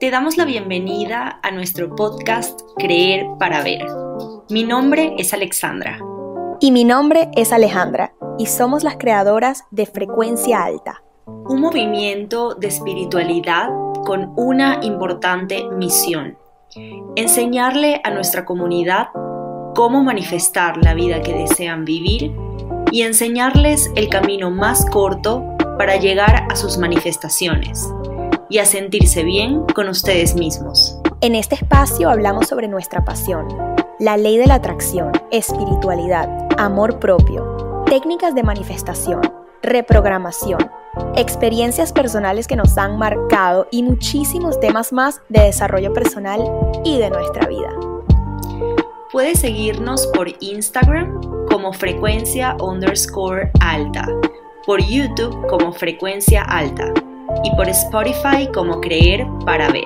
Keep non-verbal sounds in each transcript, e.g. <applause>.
Te damos la bienvenida a nuestro podcast Creer para Ver. Mi nombre es Alexandra. Y mi nombre es Alejandra, y somos las creadoras de Frecuencia Alta. Un movimiento de espiritualidad con una importante misión. Enseñarle a nuestra comunidad cómo manifestar la vida que desean vivir y enseñarles el camino más corto para llegar a sus manifestaciones y a sentirse bien con ustedes mismos. En este espacio hablamos sobre nuestra pasión, la ley de la atracción, espiritualidad, amor propio, técnicas de manifestación, reprogramación, experiencias personales que nos han marcado y muchísimos temas más de desarrollo personal y de nuestra vida. Puedes seguirnos por Instagram como frecuencia underscore alta, por YouTube como frecuencia alta y por Spotify como Creer para Ver.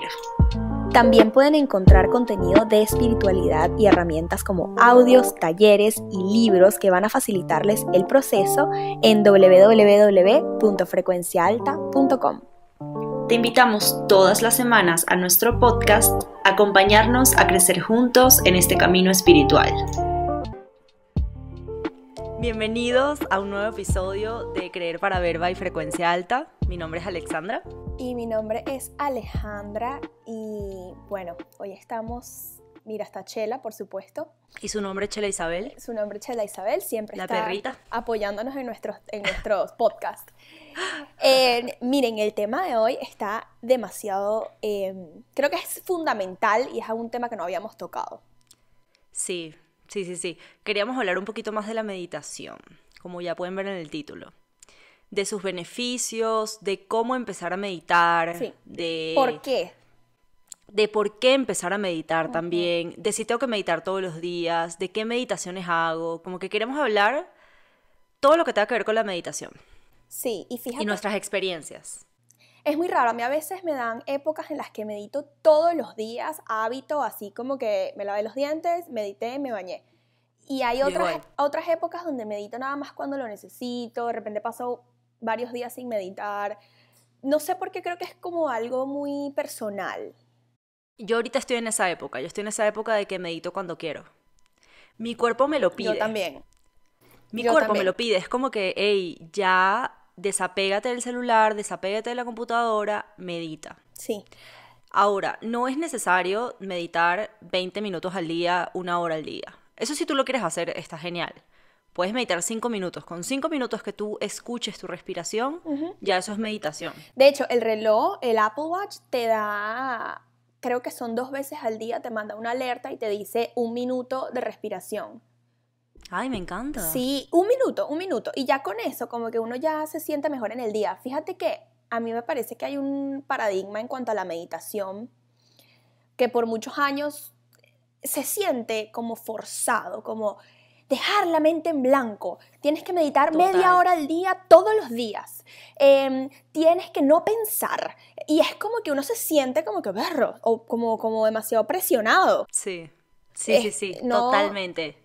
También pueden encontrar contenido de espiritualidad y herramientas como audios, talleres y libros que van a facilitarles el proceso en www.frecuenciaalta.com. Te invitamos todas las semanas a nuestro podcast a acompañarnos a crecer juntos en este camino espiritual. Bienvenidos a un nuevo episodio de Creer para Verba y Frecuencia Alta. Mi nombre es Alexandra. Y mi nombre es Alejandra. Y bueno, hoy estamos. Mira, está Chela, por supuesto. ¿Y su nombre es Chela Isabel? Su nombre es Chela Isabel, siempre La está perrita. apoyándonos en nuestros, en nuestros <laughs> podcasts. Eh, miren, el tema de hoy está demasiado. eh, creo que es fundamental y es un tema que no habíamos tocado. Sí, sí, sí, sí. Queríamos hablar un poquito más de la meditación, como ya pueden ver en el título. De sus beneficios, de cómo empezar a meditar, Sí. de ¿Por qué? de por qué empezar a meditar también, de si tengo que meditar todos los días, de qué meditaciones hago, como que queremos hablar todo lo que tenga que ver con la meditación Sí, y fíjate. y nuestras experiencias. Es muy raro, a mí a veces me dan épocas en las que medito todos los días, hábito, así como que me lavé los dientes, medité, me bañé. Y hay otras, igual. otras épocas donde medito nada más cuando lo necesito, de repente paso varios días sin meditar. No sé por qué creo que es como algo muy personal. Yo ahorita estoy en esa época, yo estoy en esa época de que medito cuando quiero. Mi cuerpo me lo pide. Yo también. Mi Yo cuerpo también. me lo pide. Es como que, hey, ya desapégate del celular, desapégate de la computadora, medita. Sí. Ahora, no es necesario meditar 20 minutos al día, una hora al día. Eso si tú lo quieres hacer, está genial. Puedes meditar 5 minutos. Con 5 minutos que tú escuches tu respiración, ya eso es meditación. De hecho, el reloj, el Apple Watch, te da, creo que son dos veces al día, te manda una alerta y te dice un minuto de respiración. Ay, me encanta. Sí, un minuto, un minuto. Y ya con eso, como que uno ya se siente mejor en el día. Fíjate que a mí me parece que hay un paradigma en cuanto a la meditación que por muchos años se siente como forzado, como dejar la mente en blanco. Tienes que meditar Total. media hora al día todos los días. Em, tienes que no pensar. Y es como que uno se siente como que berro o como, como demasiado presionado. Sí, sí, Eh, sí, sí, no- totalmente.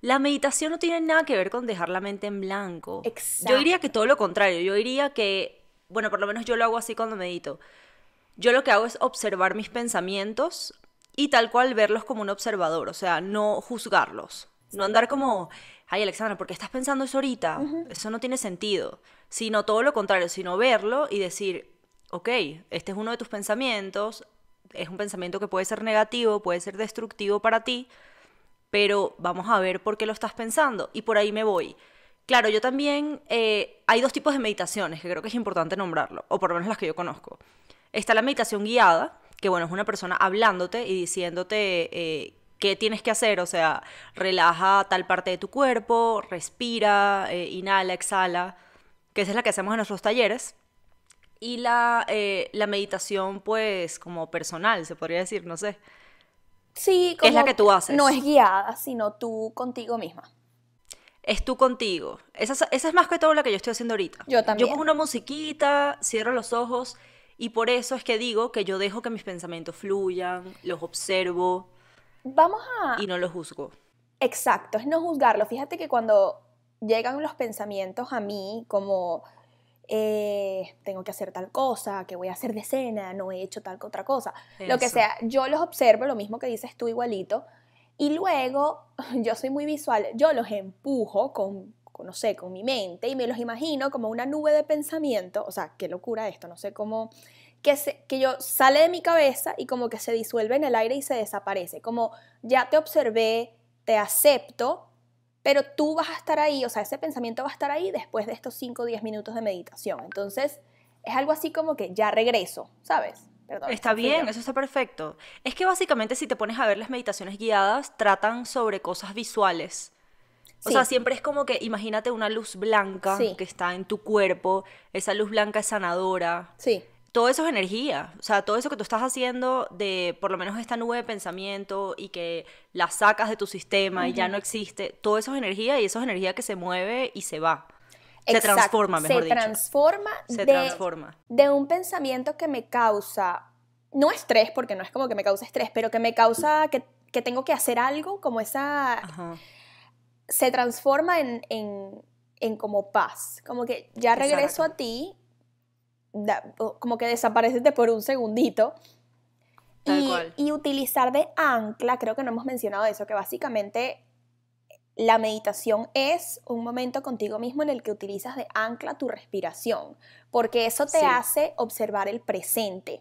La meditación no tiene nada que ver con dejar la mente en blanco. Exacto. Yo diría que todo lo contrario. Yo diría que, bueno, por lo menos yo lo hago así cuando medito. Yo lo que hago es observar mis pensamientos y tal cual verlos como un observador, o sea, no juzgarlos. No andar como, ay Alexandra, ¿por qué estás pensando eso ahorita? Eso no tiene sentido. Sino todo lo contrario, sino verlo y decir, ok, este es uno de tus pensamientos, es un pensamiento que puede ser negativo, puede ser destructivo para ti, pero vamos a ver por qué lo estás pensando y por ahí me voy. Claro, yo también, eh, hay dos tipos de meditaciones que creo que es importante nombrarlo, o por lo menos las que yo conozco. Está la meditación guiada, que bueno, es una persona hablándote y diciéndote eh, qué tienes que hacer, o sea, relaja tal parte de tu cuerpo, respira, eh, inhala, exhala, que esa es la que hacemos en nuestros talleres. Y la, la meditación, pues, como personal, se podría decir, no sé. Sí, Es la como que tú haces. No es guiada, sino tú contigo misma. es tú contigo. Esa, es- esa es más que todo la que yo estoy haciendo ahorita. Yo también. Yo pongo una musiquita, cierro los ojos y por eso es que digo que yo dejo que mis pensamientos fluyan, los observo Vamos a... y no los juzgo. Exacto, es no juzgarlo. Fíjate que cuando llegan los pensamientos a mí, como eh, tengo que hacer tal cosa, que voy a hacer de cena, no he hecho tal otra cosa, lo que sea, yo los observo, lo mismo que dices tú igualito, y luego <laughs> yo soy muy visual, yo los empujo con, no sé, con mi mente y me los imagino como una nube de pensamiento, o sea, qué locura esto, no sé cómo, que, se, que yo sale de mi cabeza y como que se disuelve en el aire y se desaparece, como ya te observé, te acepto, pero tú vas a estar ahí, o sea, ese pensamiento va a estar ahí después de estos 5 o 10 minutos de meditación. Entonces, es algo así como que ya regreso, ¿sabes? Perdón, está bien, eso está perfecto. Es que básicamente si te pones a ver las meditaciones guiadas, tratan sobre cosas visuales. O sea, siempre es como que imagínate una luz blanca que está en tu cuerpo, esa luz blanca es sanadora. Sí todo eso es energía. O sea, todo eso que tú estás haciendo de por lo menos esta nube de pensamiento y que la sacas de tu sistema y ya no existe, todo eso es energía y eso es energía que se mueve y se va. Se transforma, mejor se Transforma se de, transforma. De un pensamiento que me causa, no estrés, porque no es como que me causa estrés, pero que me causa que, que tengo que hacer algo, como esa... Se transforma en, en, en, como paz. Como que ya regreso a ti como que desaparecete por un segundito. y, y utilizar de ancla, creo que no hemos mencionado eso, que básicamente la meditación es un momento contigo mismo en el que utilizas de ancla tu respiración, porque eso te hace observar el presente.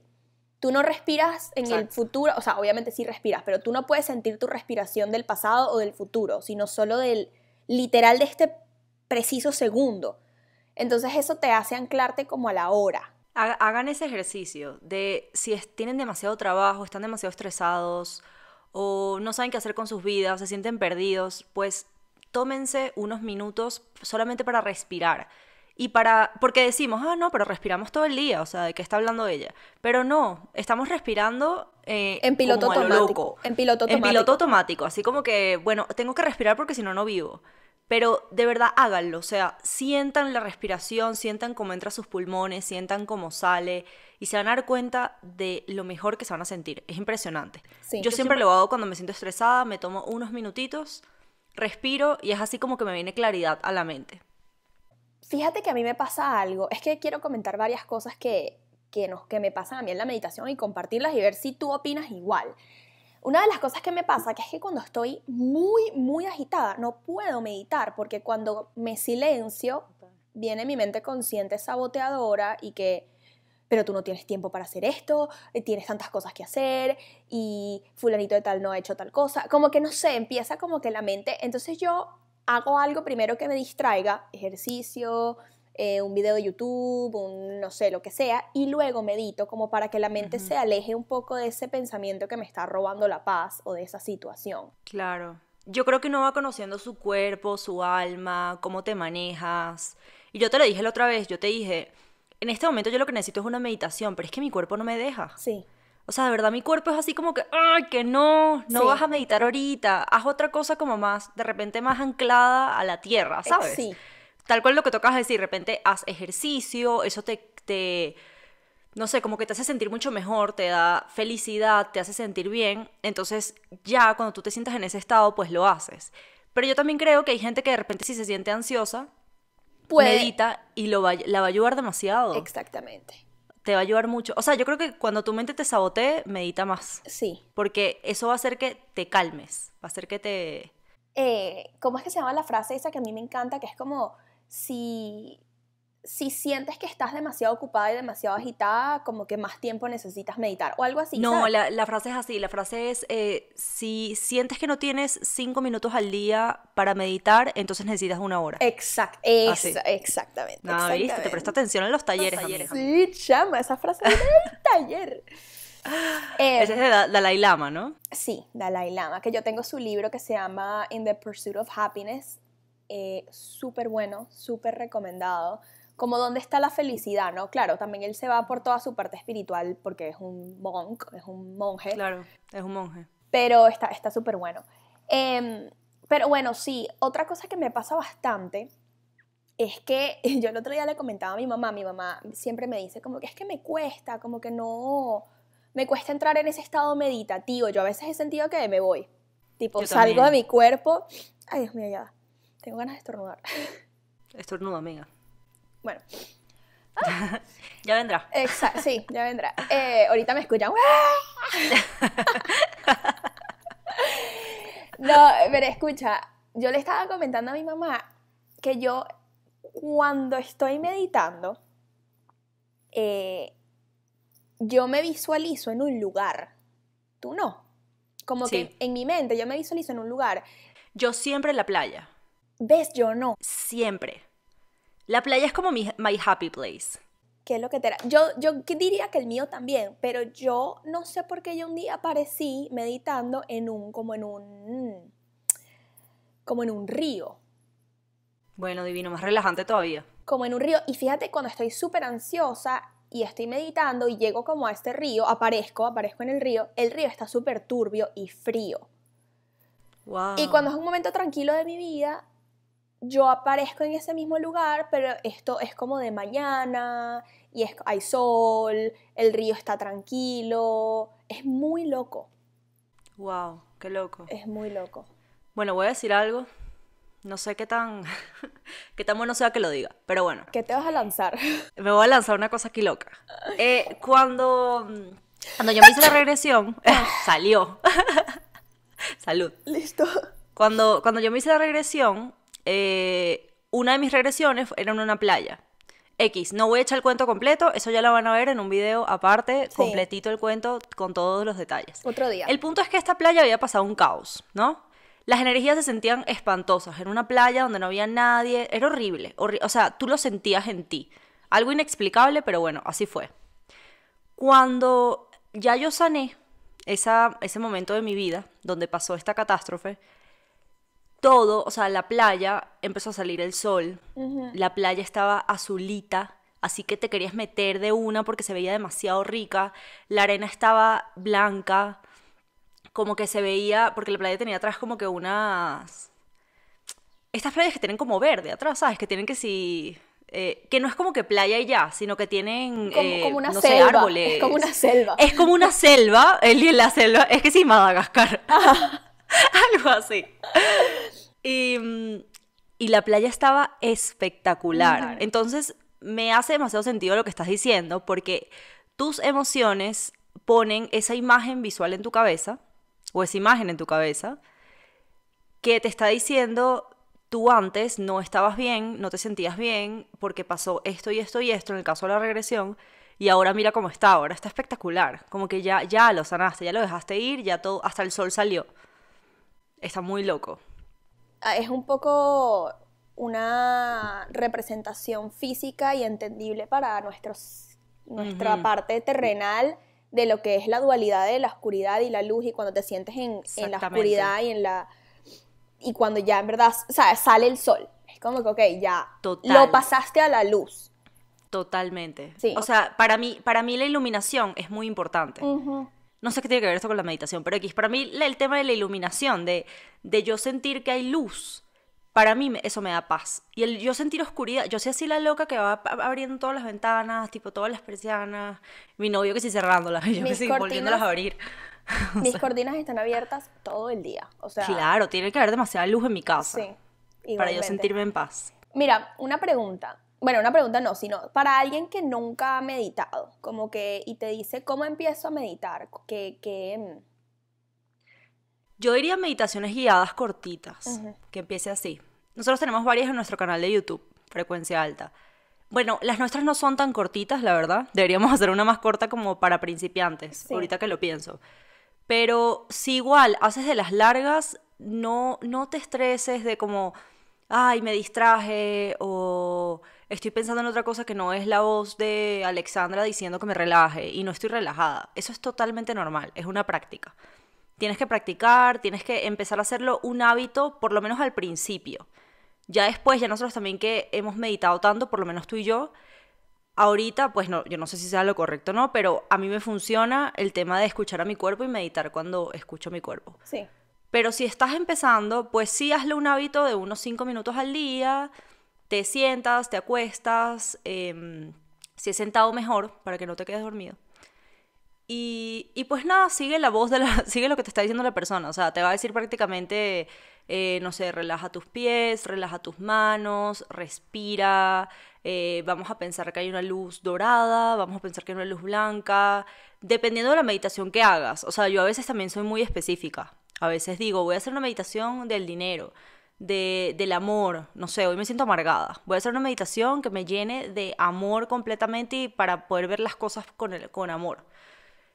Tú no respiras en el futuro, o sea, obviamente sí respiras, pero tú no puedes sentir tu respiración del pasado o del futuro, sino solo del literal de este preciso segundo. Entonces eso te hace anclarte como a la hora. Hagan ese ejercicio de si tienen demasiado trabajo, están demasiado estresados o no saben qué hacer con sus vidas, se sienten perdidos, pues tómense unos minutos solamente para respirar. Y para, porque decimos, ah, no, pero respiramos todo el día, o sea, ¿de qué está hablando ella? Pero no, estamos respirando eh, en piloto automático. En piloto automático. En piloto automático, así como que, bueno, tengo que respirar porque si no, no vivo. Pero de verdad háganlo, o sea, sientan la respiración, sientan cómo entra sus pulmones, sientan cómo sale y se van a dar cuenta de lo mejor que se van a sentir. Es impresionante. yo, siempre, lo hago cuando me siento estresada, me tomo unos minutitos, respiro y es así como que me viene claridad a la mente. Fíjate que a mí me pasa algo, es que quiero comentar varias cosas que, que, nos, que me pasan a mí en la meditación y compartirlas y ver si tú opinas igual. Una de las cosas que me pasa que es que cuando estoy muy, muy agitada no puedo meditar porque cuando me silencio viene mi mente consciente saboteadora y que, pero tú no tienes tiempo para hacer esto, eh, tienes tantas cosas que hacer y fulanito de tal no ha hecho tal cosa. Como que no sé, empieza como que la mente, entonces yo hago algo primero que me distraiga, ejercicio, eh, un video de YouTube, un no sé, lo que sea, y luego medito como para que la mente se aleje un poco de ese pensamiento que me está robando la paz o de esa situación. Claro. Yo creo que uno va conociendo su cuerpo, su alma, cómo te manejas. Y yo te lo dije la otra vez, yo te dije, en este momento yo lo que necesito es una meditación, pero es que mi cuerpo no me deja. Sí. O sea, de verdad mi cuerpo es así como que, ay, que no, no vas a meditar ahorita, haz otra cosa como más, de repente más anclada a la tierra, ¿sabes? Sí tal cual lo que tocas decir, de repente haz ejercicio, eso te, te, no sé, como que te hace sentir mucho mejor, te da felicidad, te hace sentir bien, entonces ya cuando tú te sientas en ese estado, pues lo haces. Pero yo también creo que hay gente que de repente si se siente ansiosa, medita y lo la va a ayudar demasiado. Exactamente. Te va a ayudar mucho. O sea, yo creo que cuando tu mente te sabotee, medita más. Sí. Porque eso va a hacer que te calmes, va a hacer que te... Eh, ¿Cómo es que se llama la frase esa que a mí me encanta? Que es como, si, si sientes que estás demasiado ocupada y demasiado agitada, como que más tiempo necesitas meditar o algo así. No, la, la, frase es así, la frase es, eh, si sientes que no tienes cinco minutos al día para meditar, entonces necesitas una hora. Exact, exactamente. No, viste, te presta atención en los talleres. sí, chama, esa frase es del <laughs> taller. Eh, Ese es de Dalai Lama, ¿no? Sí, Dalai Lama, que yo tengo su libro que se llama In the Pursuit of Happiness eh, súper bueno, súper recomendado. Como dónde está la felicidad, ¿no? Claro, también él se va por toda su parte espiritual porque es un monk, es un monje. Claro, es un monje. Pero está súper bueno. Em, pero bueno, sí, otra cosa que me pasa bastante es que <laughs> yo el otro día le comentaba a mi mamá, mi mamá siempre me dice como que es que me cuesta, como que no, me cuesta entrar en ese estado meditativo. Yo a veces he sentido que me voy. Tipo, salgo de mi cuerpo. Ay, Dios mío, ya. Tengo ganas de estornudar. <laughs> Estornuda, amiga. Bueno, <laughs> ya vendrá. Exacto, sí, ya vendrá. Eh, ahorita me escuchan. <laughs> no, pero escucha, yo le estaba comentando a mi mamá que yo cuando estoy meditando, eh, yo me visualizo en un lugar. Tú no. Como que en mi mente yo me visualizo en un lugar. Yo siempre en la playa. ¿Ves? Yo no. Siempre. La playa es como mi my happy place. ¿Qué es lo que te Yo, yo diría que el mío también, pero yo no sé por qué yo un día aparecí meditando en un, como en un, como en un río. Bueno, divino, más relajante todavía. Como en un río. Y fíjate, cuando estoy súper ansiosa y estoy meditando y llego como a este río, aparezco, aparezco en el río, el río está súper turbio y frío. Wow. Y cuando es un momento tranquilo de mi vida, yo aparezco en ese mismo lugar, pero esto es como de mañana y es, hay sol, el río está tranquilo, es muy loco. Wow, qué loco. Es muy loco. Bueno, voy a decir algo. No sé qué tan, <laughs> qué tan bueno sea que lo diga, pero bueno. ¿Qué te vas a lanzar? <laughs> Me voy a lanzar una cosa aquí loca. Eh, cuando, cuando yo me hice la regresión, <laughs> salió. Salud. Listo. Cuando, cuando yo me hice la regresión, eh, una de mis regresiones era en una playa. X, no voy a echar el cuento completo, eso ya lo van a ver en un video aparte, completito el cuento con todos los detalles. Otro día. El punto es que esta playa había pasado un caos, ¿no? Las energías se sentían espantosas. En una playa donde no había nadie, era horrible. o sea, tú lo sentías en ti. Algo inexplicable, pero bueno, así fue. Cuando ya yo sané esa, ese momento de mi vida donde pasó esta catástrofe, todo, o sea, la playa empezó a salir el sol, la playa estaba azulita, así que te querías meter de una porque se veía demasiado rica, la arena estaba blanca, como que se veía, porque la playa tenía atrás como que unas... Estas playas que tienen como verde atrás, ¿sabes? Que tienen que si... Eh, que no es como que playa y ya, sino que tienen como, eh, una no selva. Sé, árboles. Es como una selva. Es como una selva, el la selva, es que sí, Madagascar. <laughs> <laughs> Algo así. Y, la playa estaba espectacular. Entonces, me hace demasiado sentido lo que estás diciendo, porque tus emociones ponen esa imagen visual en tu cabeza, o esa imagen en tu cabeza, que te está diciendo, tú antes no estabas bien, no te sentías bien, porque pasó esto y esto y esto en el caso de la regresión, y ahora mira cómo está, ahora está espectacular, como que ya, ya lo sanaste, ya lo dejaste ir, ya todo, hasta el sol salió. Está muy loco. Ah, es un poco una representación física y entendible para nuestros, nuestra parte terrenal de lo que es la dualidad de la oscuridad y la luz y cuando te sientes en, la oscuridad y en la y cuando ya en verdad sale el sol. Es como que ok ya lo pasaste a la luz. Totalmente. O sea para mí para mí la iluminación es muy importante no sé qué tiene que ver esto con la meditación, pero X, para mí el tema de la iluminación, de, de yo sentir que hay luz, para mí eso me da paz. Y el yo sentir oscuridad, yo soy así la loca que va abriendo todas las ventanas, tipo todas las persianas, mi novio que sí cerrándolas, <laughs> yo que sí volviéndolas a abrir. <laughs> Mis cortinas están abiertas todo el día, o sea... Claro, tiene que haber demasiada luz en mi casa. Sí, Para yo sentirme en paz. Mira, una pregunta bueno, una pregunta no, sino para alguien que nunca ha meditado, como que, y te dice, ¿cómo empiezo a meditar? Que, mm? Yo diría meditaciones guiadas cortitas, que empiece así. Nosotros tenemos varias en nuestro canal de YouTube, Frecuencia Alta. Bueno, las nuestras no son tan cortitas, la verdad. Deberíamos <laughs> hacer una más corta como para principiantes, ahorita que lo pienso. Pero si igual haces de las largas, no, no te estreses de como, ay, me distraje o estoy pensando en otra cosa que no es la voz de Alexandra diciendo que me relaje y no estoy relajada. Eso es totalmente normal, es una práctica. Tienes que practicar, tienes que empezar a hacerlo un hábito, por lo menos al principio. Ya después, ya nosotros también que hemos meditado tanto, por lo menos tú y yo, ahorita, pues no, yo no sé si sea lo correcto o no, pero a mí me funciona el tema de escuchar a mi cuerpo y meditar cuando escucho a mi cuerpo. Sí. Pero si estás empezando, pues sí hazle un hábito de unos 5 minutos al día, te sientas, te acuestas, em, si es sentado mejor para que no te quedes dormido. Y, y pues nada, sigue la voz de la, <laughs> sigue lo que te está diciendo la persona, o sea, te va a decir prácticamente, eh, no sé, relaja tus pies, relaja tus manos, respira, eh, vamos a pensar que hay una luz dorada, vamos a pensar que hay una luz blanca, dependiendo de la meditación que hagas. O sea, yo a veces también soy muy específica. A veces digo, voy a hacer una meditación del dinero, de, del amor. No sé, hoy me siento amargada. Voy a hacer una meditación que me llene de amor completamente y para poder ver las cosas con, el, con amor.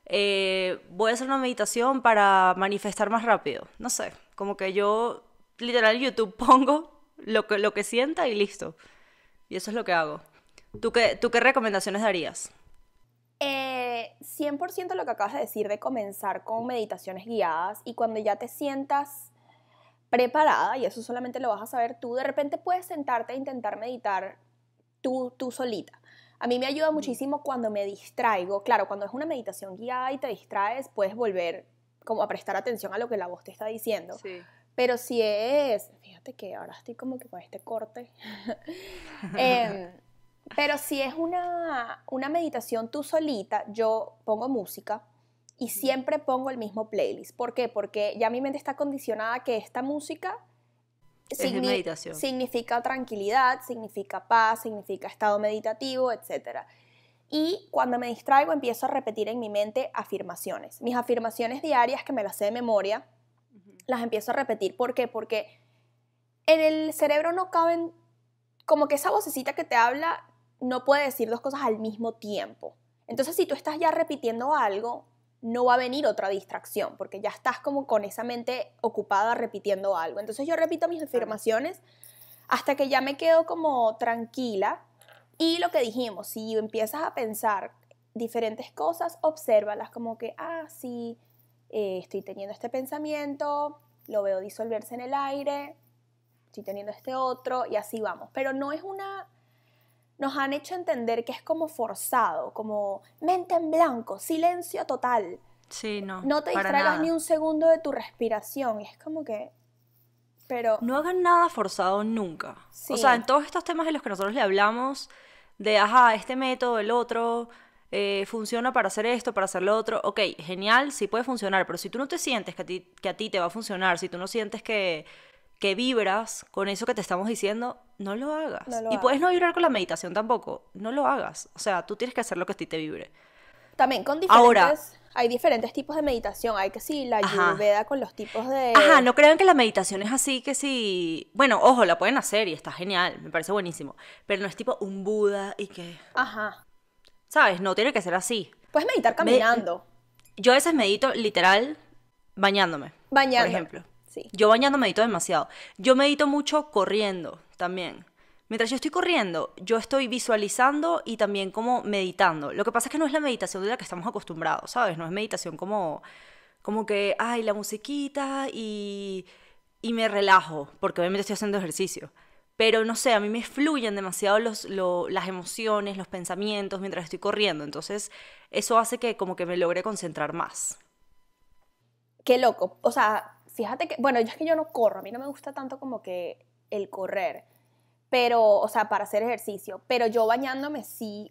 Eh, voy a hacer una meditación para manifestar más rápido. No sé, como que yo literal YouTube <laughs> pongo lo que, lo que sienta y listo. Y eso es lo que hago. ¿Tú qué, tú qué recomendaciones darías? Eh, 100% lo que acabas de decir de comenzar con meditaciones guiadas y cuando ya te sientas preparada, y eso solamente lo vas a saber tú, de repente puedes sentarte e intentar meditar tú, tú solita. A mí me ayuda muchísimo cuando me distraigo. Claro, cuando es una meditación guiada y te distraes, puedes volver como a prestar atención a lo que la voz te está diciendo. Sí. Pero si es, fíjate que ahora estoy como que con este corte. <laughs> Em, pero si es una, una meditación tú solita, yo pongo música y siempre pongo el mismo playlist. ¿Por qué? Porque ya mi mente está condicionada que esta música signi meditación. significa tranquilidad, significa paz, significa estado meditativo, etc. Y cuando me distraigo empiezo a repetir en mi mente afirmaciones. Mis afirmaciones diarias que me las sé de memoria, las empiezo a repetir. ¿Por qué? Porque en el cerebro no caben, como que esa vocecita que te habla no puede decir dos cosas al mismo tiempo. Entonces, si tú estás ya repitiendo algo, no va a venir otra distracción, porque ya estás como con esa mente ocupada repitiendo algo. Entonces, yo repito mis afirmaciones hasta que ya me quedo como tranquila. Y lo que dijimos, si empiezas a pensar diferentes cosas, obsérvalas como que, ah, sí, eh, estoy teniendo este pensamiento, lo veo disolverse en el aire, estoy teniendo este otro, y así vamos. Pero no es una nos han hecho entender que es como forzado, como mente en blanco, silencio total. Sí, no. No te distraigas ni un segundo de tu respiración. es como que. Pero. No hagan nada forzado nunca. O sea, en todos estos temas de los que nosotros le hablamos, de ajá, este método, el otro, eh, funciona para hacer esto, para hacer lo otro. Ok, genial, sí puede funcionar, pero si tú no te sientes que a ti, que a ti te va a funcionar, si tú no sientes que que vibras con eso que te estamos diciendo, no lo hagas. y puedes no vibrar con la meditación tampoco, no lo hagas. O sea, tú tienes que hacer lo que a ti te vibre. También con diferentes... Ahora, hay diferentes tipos de meditación. Hay que sí, la ayurveda con los tipos de... Ajá, no crean que la meditación es así, que sí... Bueno, ojo, la pueden hacer y está genial, me parece buenísimo. Pero no es tipo un Buda y que... Ajá. ¿Sabes? No tiene que ser así. Puedes meditar caminando. Yo a veces medito literal bañándome. Bañando. Por ejemplo. Yo bañando medito demasiado. Yo medito mucho corriendo también. Mientras yo estoy corriendo, yo estoy visualizando y también como meditando. Lo que pasa es que no es la meditación de la que estamos acostumbrados, ¿sabes? No es meditación como, como que, ay, la musiquita y, y me relajo, porque obviamente estoy haciendo ejercicio. Pero no sé, a mí me fluyen demasiado los, las emociones, los pensamientos mientras estoy corriendo. Entonces, eso hace que como que me logre concentrar más. Qué loco. O sea, fíjate que, bueno, yo es que yo no corro, a mí no me gusta tanto como que el correr, pero, o sea, para hacer ejercicio, pero yo bañándome sí,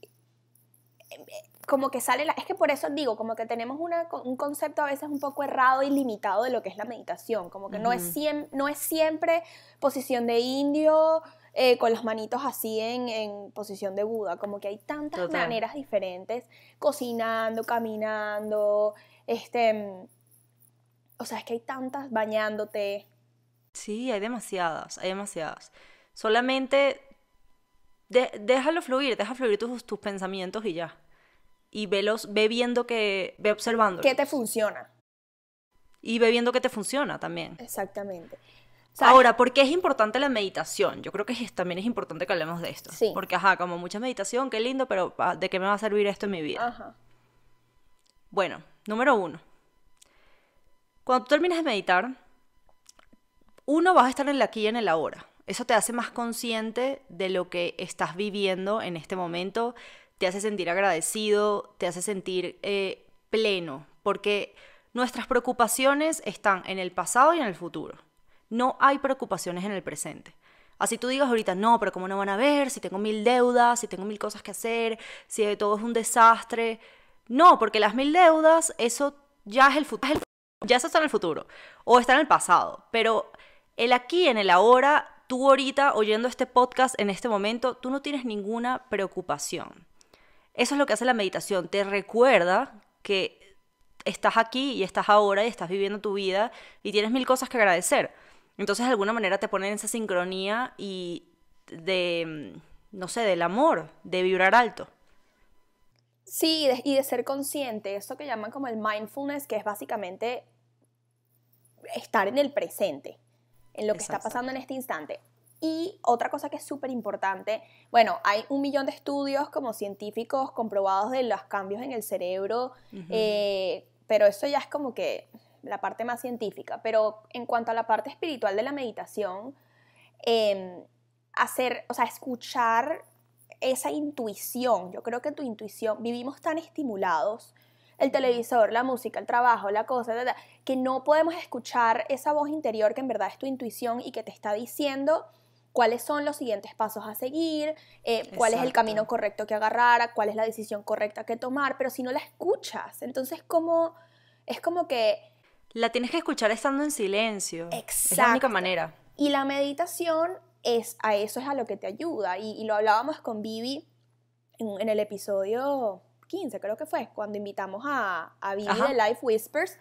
como que sale la, es que por eso digo, como que tenemos una, un concepto a veces un poco errado y limitado de lo que es la meditación, como que no, es no es siempre posición de indio, eh, con las manitos así en, en, posición de Buda, como que hay tantas maneras diferentes, cocinando, caminando, este o sea, es que hay tantas bañándote. Sí, hay demasiadas, hay demasiadas. Solamente déjalo fluir, deja fluir tus, tus pensamientos y ya. Y velos, ve viendo que, ve observando. ¿Qué te funciona? Y ve viendo que te funciona también. Exactamente. Ahora, ¿por qué es importante la meditación? Yo creo que también es importante que hablemos de esto. Sí. Porque, ajá, como mucha meditación, qué lindo, pero ah, ¿de qué me va a servir esto en mi vida? Ajá. Bueno, número uno, cuando tú terminas de meditar, uno, vas a estar en la aquí y en el ahora. Eso te hace más consciente de lo que estás viviendo en este momento, te hace sentir agradecido, te hace sentir eh, pleno, porque nuestras preocupaciones están en el pasado y en el futuro. No hay preocupaciones en el presente. Así tú digas ahorita, no, pero ¿cómo no van a ver? Si tengo mil deudas, si tengo mil cosas que hacer, si todo es un desastre. No, porque las mil deudas, eso ya es el futuro. Ya eso está en el futuro. O está en el pasado. Pero el aquí, en el ahora, tú ahorita oyendo este podcast en este momento, tú no tienes ninguna preocupación. Eso es lo que hace la meditación. Te recuerda que estás aquí y estás ahora y estás viviendo tu vida y tienes mil cosas que agradecer. Entonces, de alguna manera te ponen en esa sincronía y de, no sé, del amor, de vibrar alto. Sí, y de, ser consciente, eso que llaman como el mindfulness, que es básicamente estar en el presente, en lo que está pasando en este instante. Y otra cosa que es súper importante, bueno, hay un millón de estudios como científicos comprobados de los cambios en el cerebro, eh, pero eso ya es como que la parte más científica. Pero en cuanto a la parte espiritual de la meditación, em, hacer, o sea, escuchar esa intuición, yo creo que tu intuición, vivimos tan estimulados, el televisor, la música, el trabajo, la cosa, que no podemos escuchar esa voz interior que en verdad es tu intuición y que te está diciendo cuáles son los siguientes pasos a seguir, eh, cuál es el camino correcto que agarrar, cuál es la decisión correcta que tomar, pero si no la escuchas, entonces como, es como que... La tienes que escuchar estando en silencio. Exacto. Es la única manera. Y la meditación es a eso es a lo que te ayuda. Y, lo hablábamos con Vivi en, el episodio 15, creo que fue, cuando invitamos a, a Vivi de Life Whispers,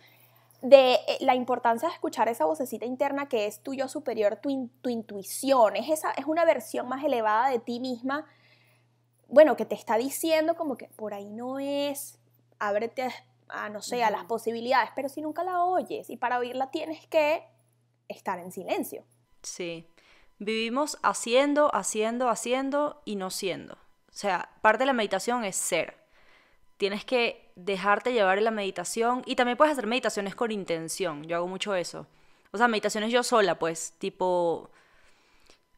de eh, la importancia de escuchar esa vocecita interna que es tu yo superior, tu, tu intuición, es, esa, es una versión más elevada de ti misma, bueno, que te está diciendo como que por ahí no es, ábrete a, no sé, a las posibilidades, pero si nunca la oyes y para oírla tienes que estar en silencio. Sí, vivimos haciendo, haciendo, haciendo y no siendo. O sea, parte de la meditación es ser tienes que dejarte llevar en la meditación y también puedes hacer meditaciones con intención. Yo hago mucho eso. O sea, meditaciones yo sola, pues, tipo,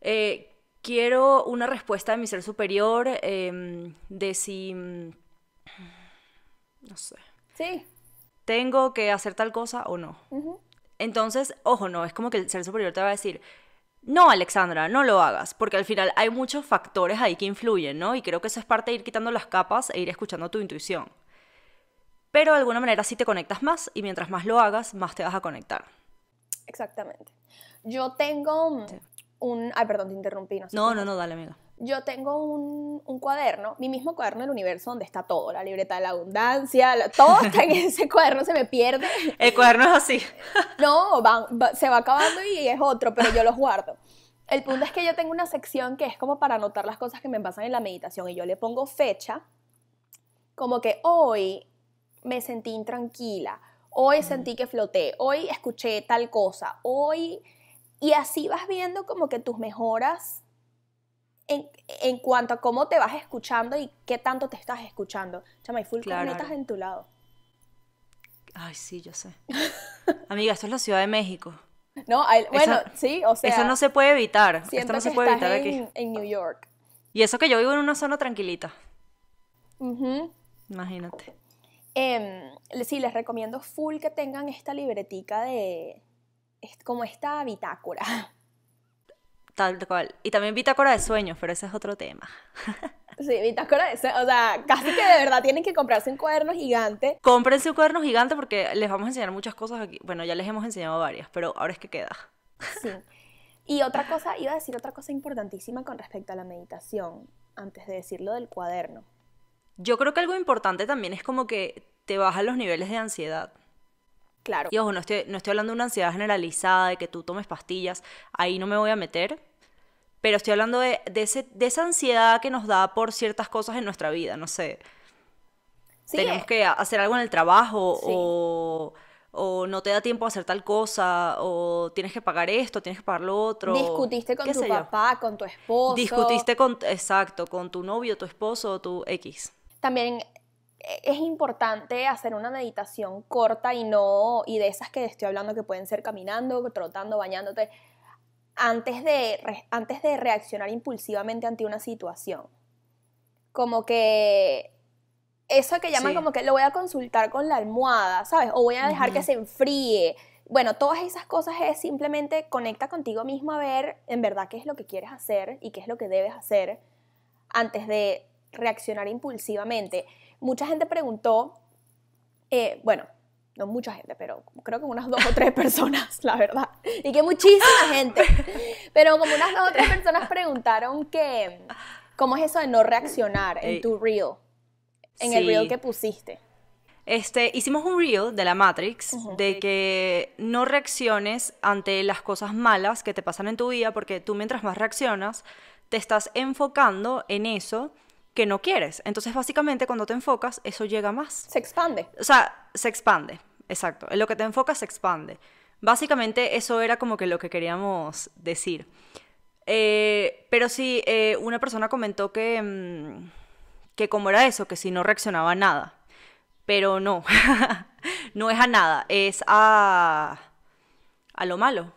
eh, quiero una respuesta de mi ser superior em, de si, no sé. Sí. Tengo que hacer tal cosa o no. Entonces, ojo, no, es como que el ser superior te va a decir, no, Alexandra, no lo hagas, porque al final hay muchos factores ahí que influyen, ¿no? Y creo que eso es parte de ir quitando las capas e ir escuchando tu intuición. Pero de alguna manera sí te conectas más y mientras más lo hagas, más te vas a conectar. Exactamente. Yo tengo un... Ay, perdón, te interrumpí. No, no, no, no, dale, amiga yo tengo un, un, cuaderno, mi mismo cuaderno del universo donde está todo, la libreta de la abundancia, todo está en <laughs> ese cuaderno, se me pierde. El cuaderno es así. <laughs> No, se va acabando y es otro, pero yo los guardo. El punto es que yo tengo una sección que es como para anotar las cosas que me pasan en la meditación y yo le pongo fecha, como que hoy me sentí intranquila, hoy sentí que floté, hoy escuché tal cosa, hoy... Y así vas viendo como que tus mejoras en, cuanto a cómo te vas escuchando y qué tanto te estás escuchando. Chama, y full claro. en tu lado. Ay, sí, yo sé. <laughs> Amiga, esto es la Ciudad de México. No, bueno, sí, o sea. Eso no se puede evitar. Esto no se puede evitar aquí. En New York. Y eso que yo vivo en una zona tranquilita. Imagínate. Eh, sí, les recomiendo full que tengan esta libretica de. como esta bitácora. <laughs> Tal cual. Y también bitácora de sueños, pero ese es otro tema. <laughs> Sí, bitácora de sueños. O sea, casi que de verdad tienen que comprarse un cuaderno gigante. Cómprense un cuaderno gigante porque les vamos a enseñar muchas cosas aquí. Bueno, ya les hemos enseñado varias, pero ahora es que queda. Sí. Y otra cosa, iba a decir otra cosa importantísima con respecto a la meditación, antes de decirlo del cuaderno. Yo creo que algo importante también es como que te bajan los niveles de ansiedad. Claro. Y ojo, no estoy, no estoy hablando de una ansiedad generalizada, de que tú tomes pastillas, ahí no me voy a meter, pero estoy hablando de, ese, de esa ansiedad que nos da por ciertas cosas en nuestra vida, no sé. Tenemos eh. que hacer algo en el trabajo o, o, no te da tiempo a hacer tal cosa o tienes que pagar esto, tienes que pagar lo otro. Discutiste con tu papá, con tu esposo. Discutiste con, exacto, con tu novio, tu esposo, tu X. También es importante hacer una meditación corta y no, y de esas que estoy hablando que pueden ser caminando, trotando, bañándote, antes de, antes de reaccionar impulsivamente ante una situación. Como que eso que llaman como que lo voy a consultar con la almohada, ¿sabes? O voy a dejar que se enfríe. Bueno, todas esas cosas es simplemente conecta contigo mismo a ver en verdad qué es lo que quieres hacer y qué es lo que debes hacer antes de reaccionar impulsivamente mucha gente preguntó Eh, bueno, no mucha gente, pero creo que unas dos o tres <laughs> personas, la verdad. Y que muchísima gente. Pero como unas dos o tres personas preguntaron que, ¿cómo es eso de no reaccionar en tu reel? En el reel que pusiste. Este, hicimos un reel de la Matrix de que no reacciones ante las cosas malas que te pasan en tu vida porque tú mientras más reaccionas te estás enfocando en eso que no quieres. Entonces, básicamente, cuando te enfocas, eso llega más. Se expande. O sea, se expande, exacto. En lo que te enfocas se expande. Básicamente, eso era como que lo que queríamos decir. Eh, pero sí, eh, una persona comentó que, mm, que como era eso, que si no reaccionaba a nada. Pero no, <laughs> no es a nada, es a, a lo malo,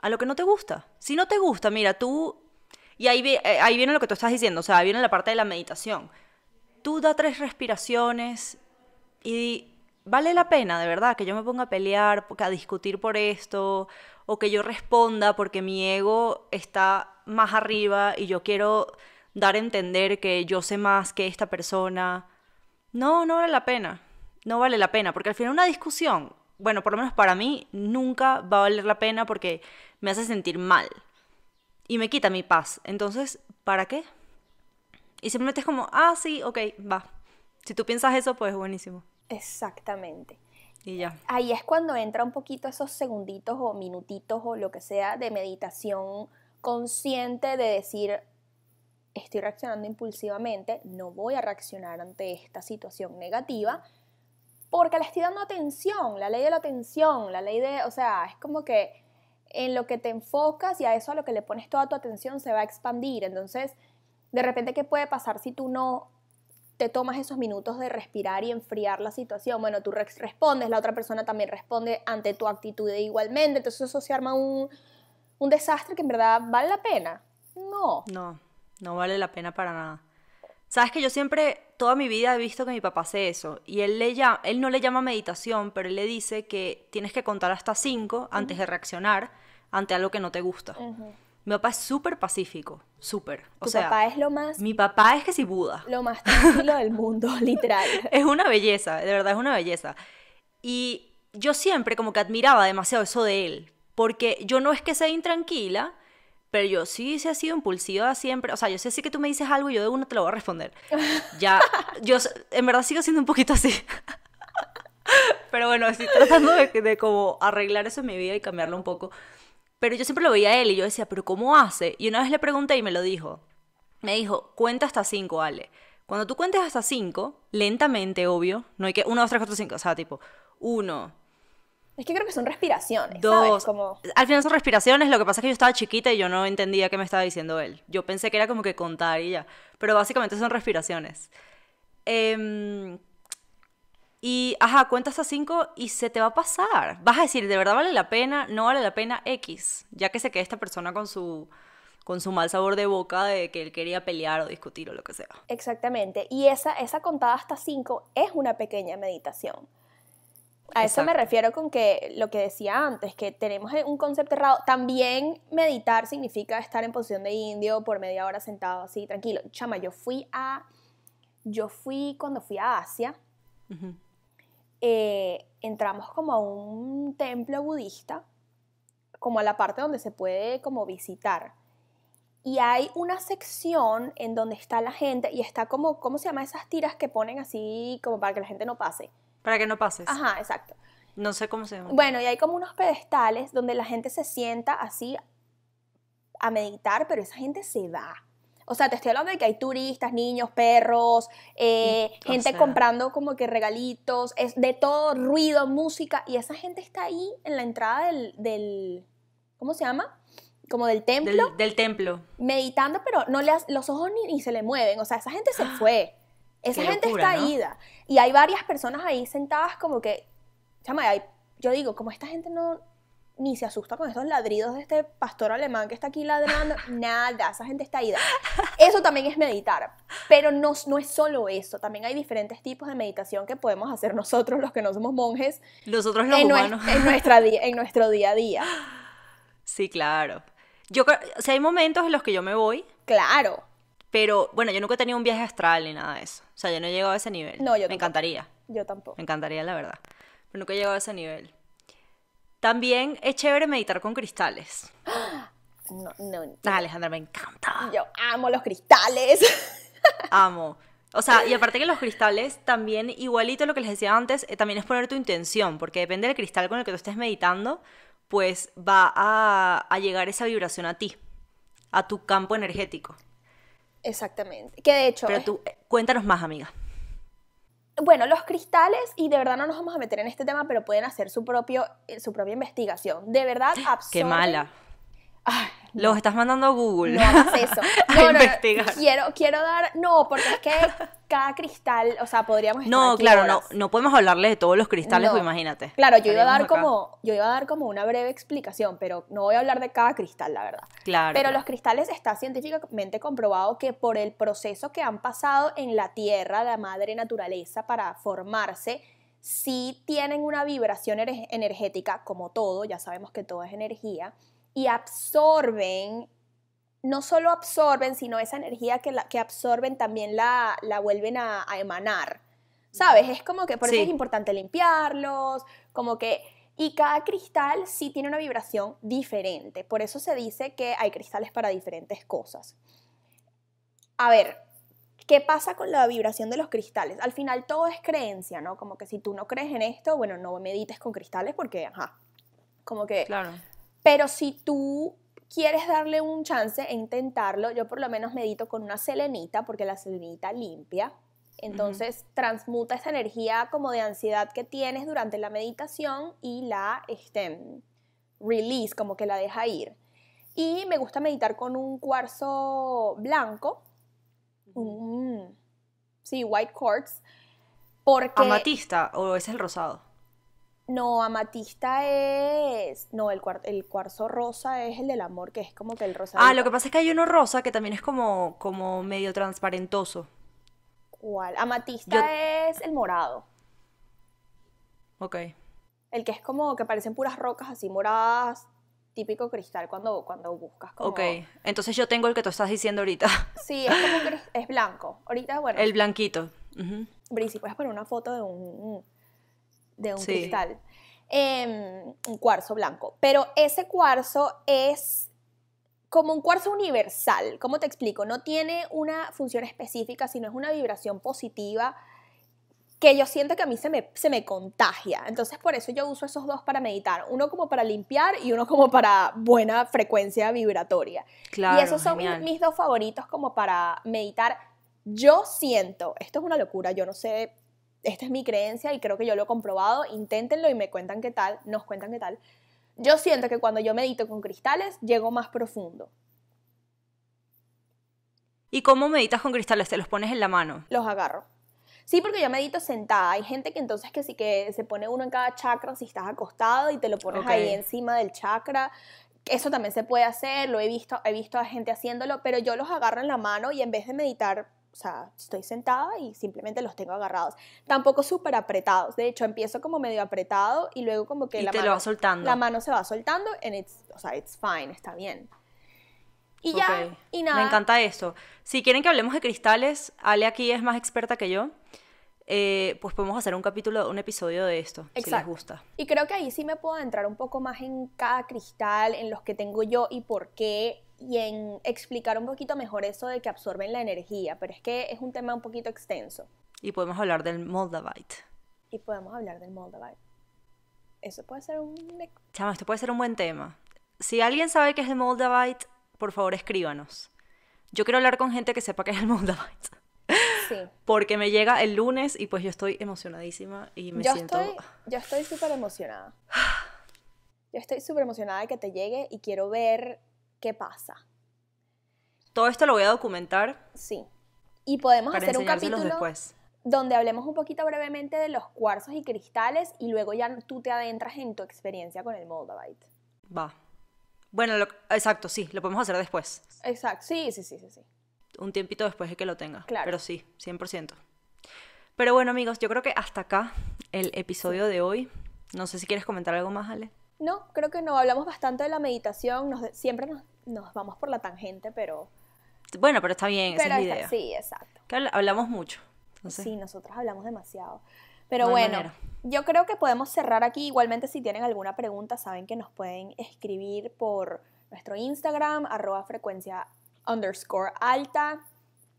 a lo que no te gusta. Si no te gusta, mira, tú y ahí, eh, ahí viene lo que tú estás diciendo, o sea, ahí viene la parte de la meditación. Tú da tres respiraciones y vale la pena, de verdad, que yo me ponga a pelear, a discutir por esto, o que yo responda porque mi ego está más arriba y yo quiero dar a entender que yo sé más que esta persona. No, no vale la pena. No vale la pena, porque al final una discusión, bueno, por lo menos para mí, nunca va a valer la pena porque me hace sentir mal y me quita mi paz. Entonces, ¿para qué? Y simplemente es como, ah, sí, ok, va. Si tú piensas eso, pues buenísimo. Exactamente. Y ya. Ahí es cuando entra un poquito esos segunditos o minutitos o lo que sea de meditación consciente de decir, estoy reaccionando impulsivamente, no voy a reaccionar ante esta situación negativa, porque le estoy dando atención, la ley de la atención, la ley de, o sea, es como que en lo que te enfocas y a eso a lo que le pones toda tu atención se va a expandir. Entonces, de repente, ¿qué puede pasar si tú no te tomas esos minutos de respirar y enfriar la situación? Bueno, tú respondes, la otra persona también responde ante tu actitud igualmente, entonces eso se arma un, un desastre que en verdad vale la pena. No. No, no vale la pena para nada. Sabes que yo siempre, toda mi vida he visto que mi papá hace eso. Y él, le llama, él no le llama meditación, pero él le dice que tienes que contar hasta cinco antes de reaccionar ante algo que no te gusta. Mi papá es súper pacífico, súper. O tu sea, papá es lo más... Mi papá es que si Buda. Lo más tranquilo del mundo, <laughs> literal. es una belleza, de verdad es una belleza. Y yo siempre como que admiraba demasiado eso de él, porque yo no es que sea intranquila, pero yo sí, sí he sido impulsiva siempre. O sea, yo sé sí que tú me dices algo y yo de uno te lo voy a responder. <laughs> Ya, yo en verdad sigo siendo un poquito así. <laughs> Pero bueno, estoy tratando de, de como arreglar eso en mi vida y cambiarlo un poco. Pero yo siempre lo veía a él y yo decía, ¿pero cómo hace? Y una vez le pregunté y me lo dijo. Me dijo, cuenta hasta cinco, Ale. Cuando tú cuentes hasta cinco, lentamente, obvio, no hay que uno, dos, tres, cuatro, cinco, o sea, tipo, uno, es que creo que son respiraciones. Dos. Como... Al final son respiraciones, lo que pasa es que yo estaba chiquita y yo no entendía qué me estaba diciendo él. Yo pensé que era como que contar y ya. Pero básicamente son respiraciones. Em, y, ajá, cuentas a cinco y se te va a pasar. Vas a decir, ¿de verdad vale la pena? No vale la pena X. Ya que se quede esta persona con su, con su mal sabor de boca de que él quería pelear o discutir o lo que sea. Exactamente. Y esa, esa contada hasta cinco es una pequeña meditación. A eso me refiero con que lo que decía antes, que tenemos un concepto errado. También meditar significa estar en posición de indio por media hora sentado así, tranquilo. Chama, yo fui a. Yo fui cuando fui a Asia. Eh, entramos como a un templo budista, como a la parte donde se puede como visitar. Y hay una sección en donde está la gente y está como, ¿cómo se llama? Esas tiras que ponen así como para que la gente no pase para que no pases. Ajá, exacto. No sé cómo se llama. Bueno, y hay como unos pedestales donde la gente se sienta así a meditar, pero esa gente se va. O sea, te estoy hablando de que hay turistas, niños, perros, eh, gente comprando como que regalitos, es de todo, ruido, música, y esa gente está ahí en la entrada del, ¿cómo se llama? Como del templo. Del, templo. Meditando, pero no le, los ojos ni, se le mueven. O sea, esa gente se <gasps> fue. Esa gente está ida. Y hay varias personas ahí sentadas como que, chama, yo digo, como esta gente no ni se asusta con estos ladridos de este pastor alemán que está aquí ladrando, <laughs> nada, esa gente está ida. Eso también es meditar, pero no, no es solo eso, también hay diferentes tipos de meditación que podemos hacer nosotros, los que no somos monjes, nosotros los humanos, en, nuestra, en nuestro día a día. Sí, claro. Yo, o sea, hay momentos en los que yo me voy. Claro. Pero bueno, yo nunca he tenido un viaje astral ni nada de eso. O sea, yo no he llegado a ese nivel. No, yo Me encantaría. Yo tampoco. Me encantaría, la verdad. Pero nunca he llegado a ese nivel. También es chévere meditar con cristales. <gasps> No, no. Ah, Alejandra, me encanta. Yo amo los cristales. <laughs> Amo. O sea, y aparte que los cristales también, igualito a lo que les decía antes, eh, también es poner tu intención, porque depende del cristal con el que tú estés meditando, pues va a, a llegar esa vibración a ti, a tu campo energético. Exactamente. Que de hecho. Pero tú, eh, cuéntanos más, amiga. Bueno, los cristales, y de verdad no nos vamos a meter en este tema, pero pueden hacer su, propio, eh, su propia investigación. De verdad, absorben. <gasps> Qué mala. Ay, Los estás mandando a Google. no hagas eso. <laughs> A No, investigar. Quiero, quiero dar. No, porque es que cada cristal, o sea, podríamos estar No, aquí claro, no, horas. no podemos hablarle de todos los cristales, pues imagínate. Claro, yo iba a dar acá. como, yo iba a dar como una breve explicación, pero no voy a hablar de cada cristal, la verdad. Claro. Pero claro. los cristales está científicamente comprobado que por el proceso que han pasado en la Tierra, la madre naturaleza, para formarse, sí tienen una vibración ener- energética, como todo, ya sabemos que todo es energía, y absorben, no solo absorben, sino esa energía que, la, que absorben también la, la vuelven a, a emanar. ¿Sabes? Es como que por Sí. eso es importante limpiarlos, como que... Y cada cristal sí tiene una vibración diferente. Por eso se dice que hay cristales para diferentes cosas. A ver, ¿qué pasa con la vibración de los cristales? Al final todo es creencia, ¿no? Como que si tú no crees en esto, bueno, no medites con cristales porque, ajá, como que... Claro. Pero si tú quieres darle un chance e intentarlo, yo por lo menos medito con una selenita, porque la selenita limpia. Entonces transmuta esa energía como de ansiedad que tienes durante la meditación y la este, release, como que la deja ir. Y me gusta meditar con un cuarzo blanco, un, sí, white quartz, porque... Amatista, o es el rosado. No, amatista es. No, el, cuar- el cuarzo rosa es el del amor, que es como que el rosa. Ah, lo que pasa es que hay uno rosa que también es como, como medio transparentoso. ¿Cuál? Amatista Yo- es el morado. Ok. El que es como que parecen puras rocas así moradas, típico cristal cuando, cuando buscas como. Ok. Entonces yo tengo el que tú estás diciendo ahorita. <laughs> Sí, es como es blanco. Ahorita, bueno, El blanquito. Brisi, puedes poner una foto de un, de un Sí. cristal. Em, un cuarzo blanco. Pero ese cuarzo es como un cuarzo universal. ¿Cómo te explico? No tiene una función específica, sino es una vibración positiva que yo siento que a mí se me, se me contagia. Entonces por eso yo uso esos dos para meditar. Uno como para limpiar y uno como para buena frecuencia vibratoria. Claro. y esos son mis dos favoritos como para meditar. Yo siento, esto es una locura, yo no sé, esta es mi creencia y creo que yo lo he comprobado, inténtenlo y me cuentan qué tal, nos cuentan qué tal. Yo siento que cuando yo medito con cristales, llego más profundo. ¿Y cómo meditas con cristales? Te los pones en la mano. Los agarro. Sí, porque yo medito sentada. Hay gente que entonces que sí que se pone uno en cada chakra si estás acostado y te lo pones ahí encima del chakra. Eso también se puede hacer, lo he visto, he visto a gente haciéndolo, pero yo los agarro en la mano y en vez de meditar, sea, estoy sentada y simplemente los tengo agarrados. Tampoco súper apretados. De hecho, empiezo como medio apretado y luego como que Y la te lo mano, vas soltando. la mano se va soltando and it's, o sea, it's fine, está bien. Y ya, Ok. y nada. Me encanta esto. Si quieren que hablemos de cristales, Ale aquí es más experta que yo. eh, pues podemos hacer un capítulo, un episodio de esto, si les gusta. Y creo que ahí sí me puedo entrar un poco más en cada cristal, en los que tengo yo y por qué, y en explicar un poquito mejor eso de que absorben la energía, pero es que es un tema un poquito extenso. Y podemos hablar del Moldavite. Y podemos hablar del Moldavite. Eso puede ser un... Chama, esto puede ser un buen tema. Si alguien sabe qué es el Moldavite, por favor escríbanos. Yo quiero hablar con gente que sepa qué es el Moldavite. Sí. <laughs> Porque me llega el lunes y pues yo estoy emocionadísima y me Yo siento... estoy, yo estoy súper emocionada. <sighs> Yo estoy súper emocionada de que te llegue y quiero ver qué pasa. Todo esto lo voy a documentar Sí. Y podemos para hacer un capítulo después. donde hablemos un poquito brevemente de los cuarzos y cristales y luego ya tú te adentras en tu experiencia con el Moldavite. Va. Bueno, lo- exacto, sí, lo podemos hacer después. Exacto, sí, sí, sí, sí, sí. Un tiempito después de que lo tenga. Claro. Pero sí, 100%. Pero bueno, amigos, yo creo que hasta acá el episodio de hoy. No sé si quieres comentar algo más, Ale. No, creo que no, hablamos bastante de la meditación, nos siempre nos, nos vamos por la tangente, pero... Bueno, pero está bien, esa pero es la está- idea. sí, exacto. Que hablamos mucho. Entonces, Sí, nosotros hablamos demasiado. Pero No bueno, manera. yo creo que podemos cerrar aquí. Igualmente, si tienen alguna pregunta, saben que nos pueden escribir por nuestro Instagram, arroba frecuencia underscore alta.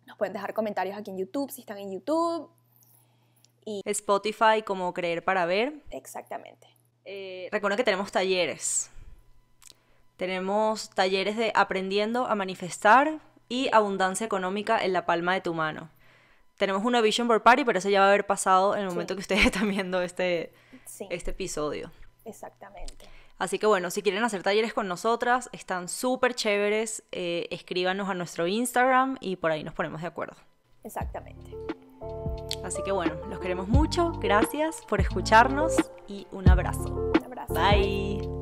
Nos pueden dejar comentarios aquí en YouTube, si están en YouTube. Spotify como Creer para Ver. Exactamente. Eh, recuerden que tenemos talleres. Tenemos talleres de aprendiendo a manifestar y abundancia económica en la palma de tu mano. Tenemos una Vision Board Party, pero eso ya va a haber pasado en el Sí. momento que ustedes <laughs> están viendo este, Sí, este episodio. exactamente. Así que bueno, si quieren hacer talleres con nosotras, están súper chéveres. eh, escríbanos a nuestro Instagram y por ahí nos ponemos de acuerdo. Exactamente. Así que bueno, los queremos mucho. Gracias por escucharnos y un abrazo. Un abrazo. Bye.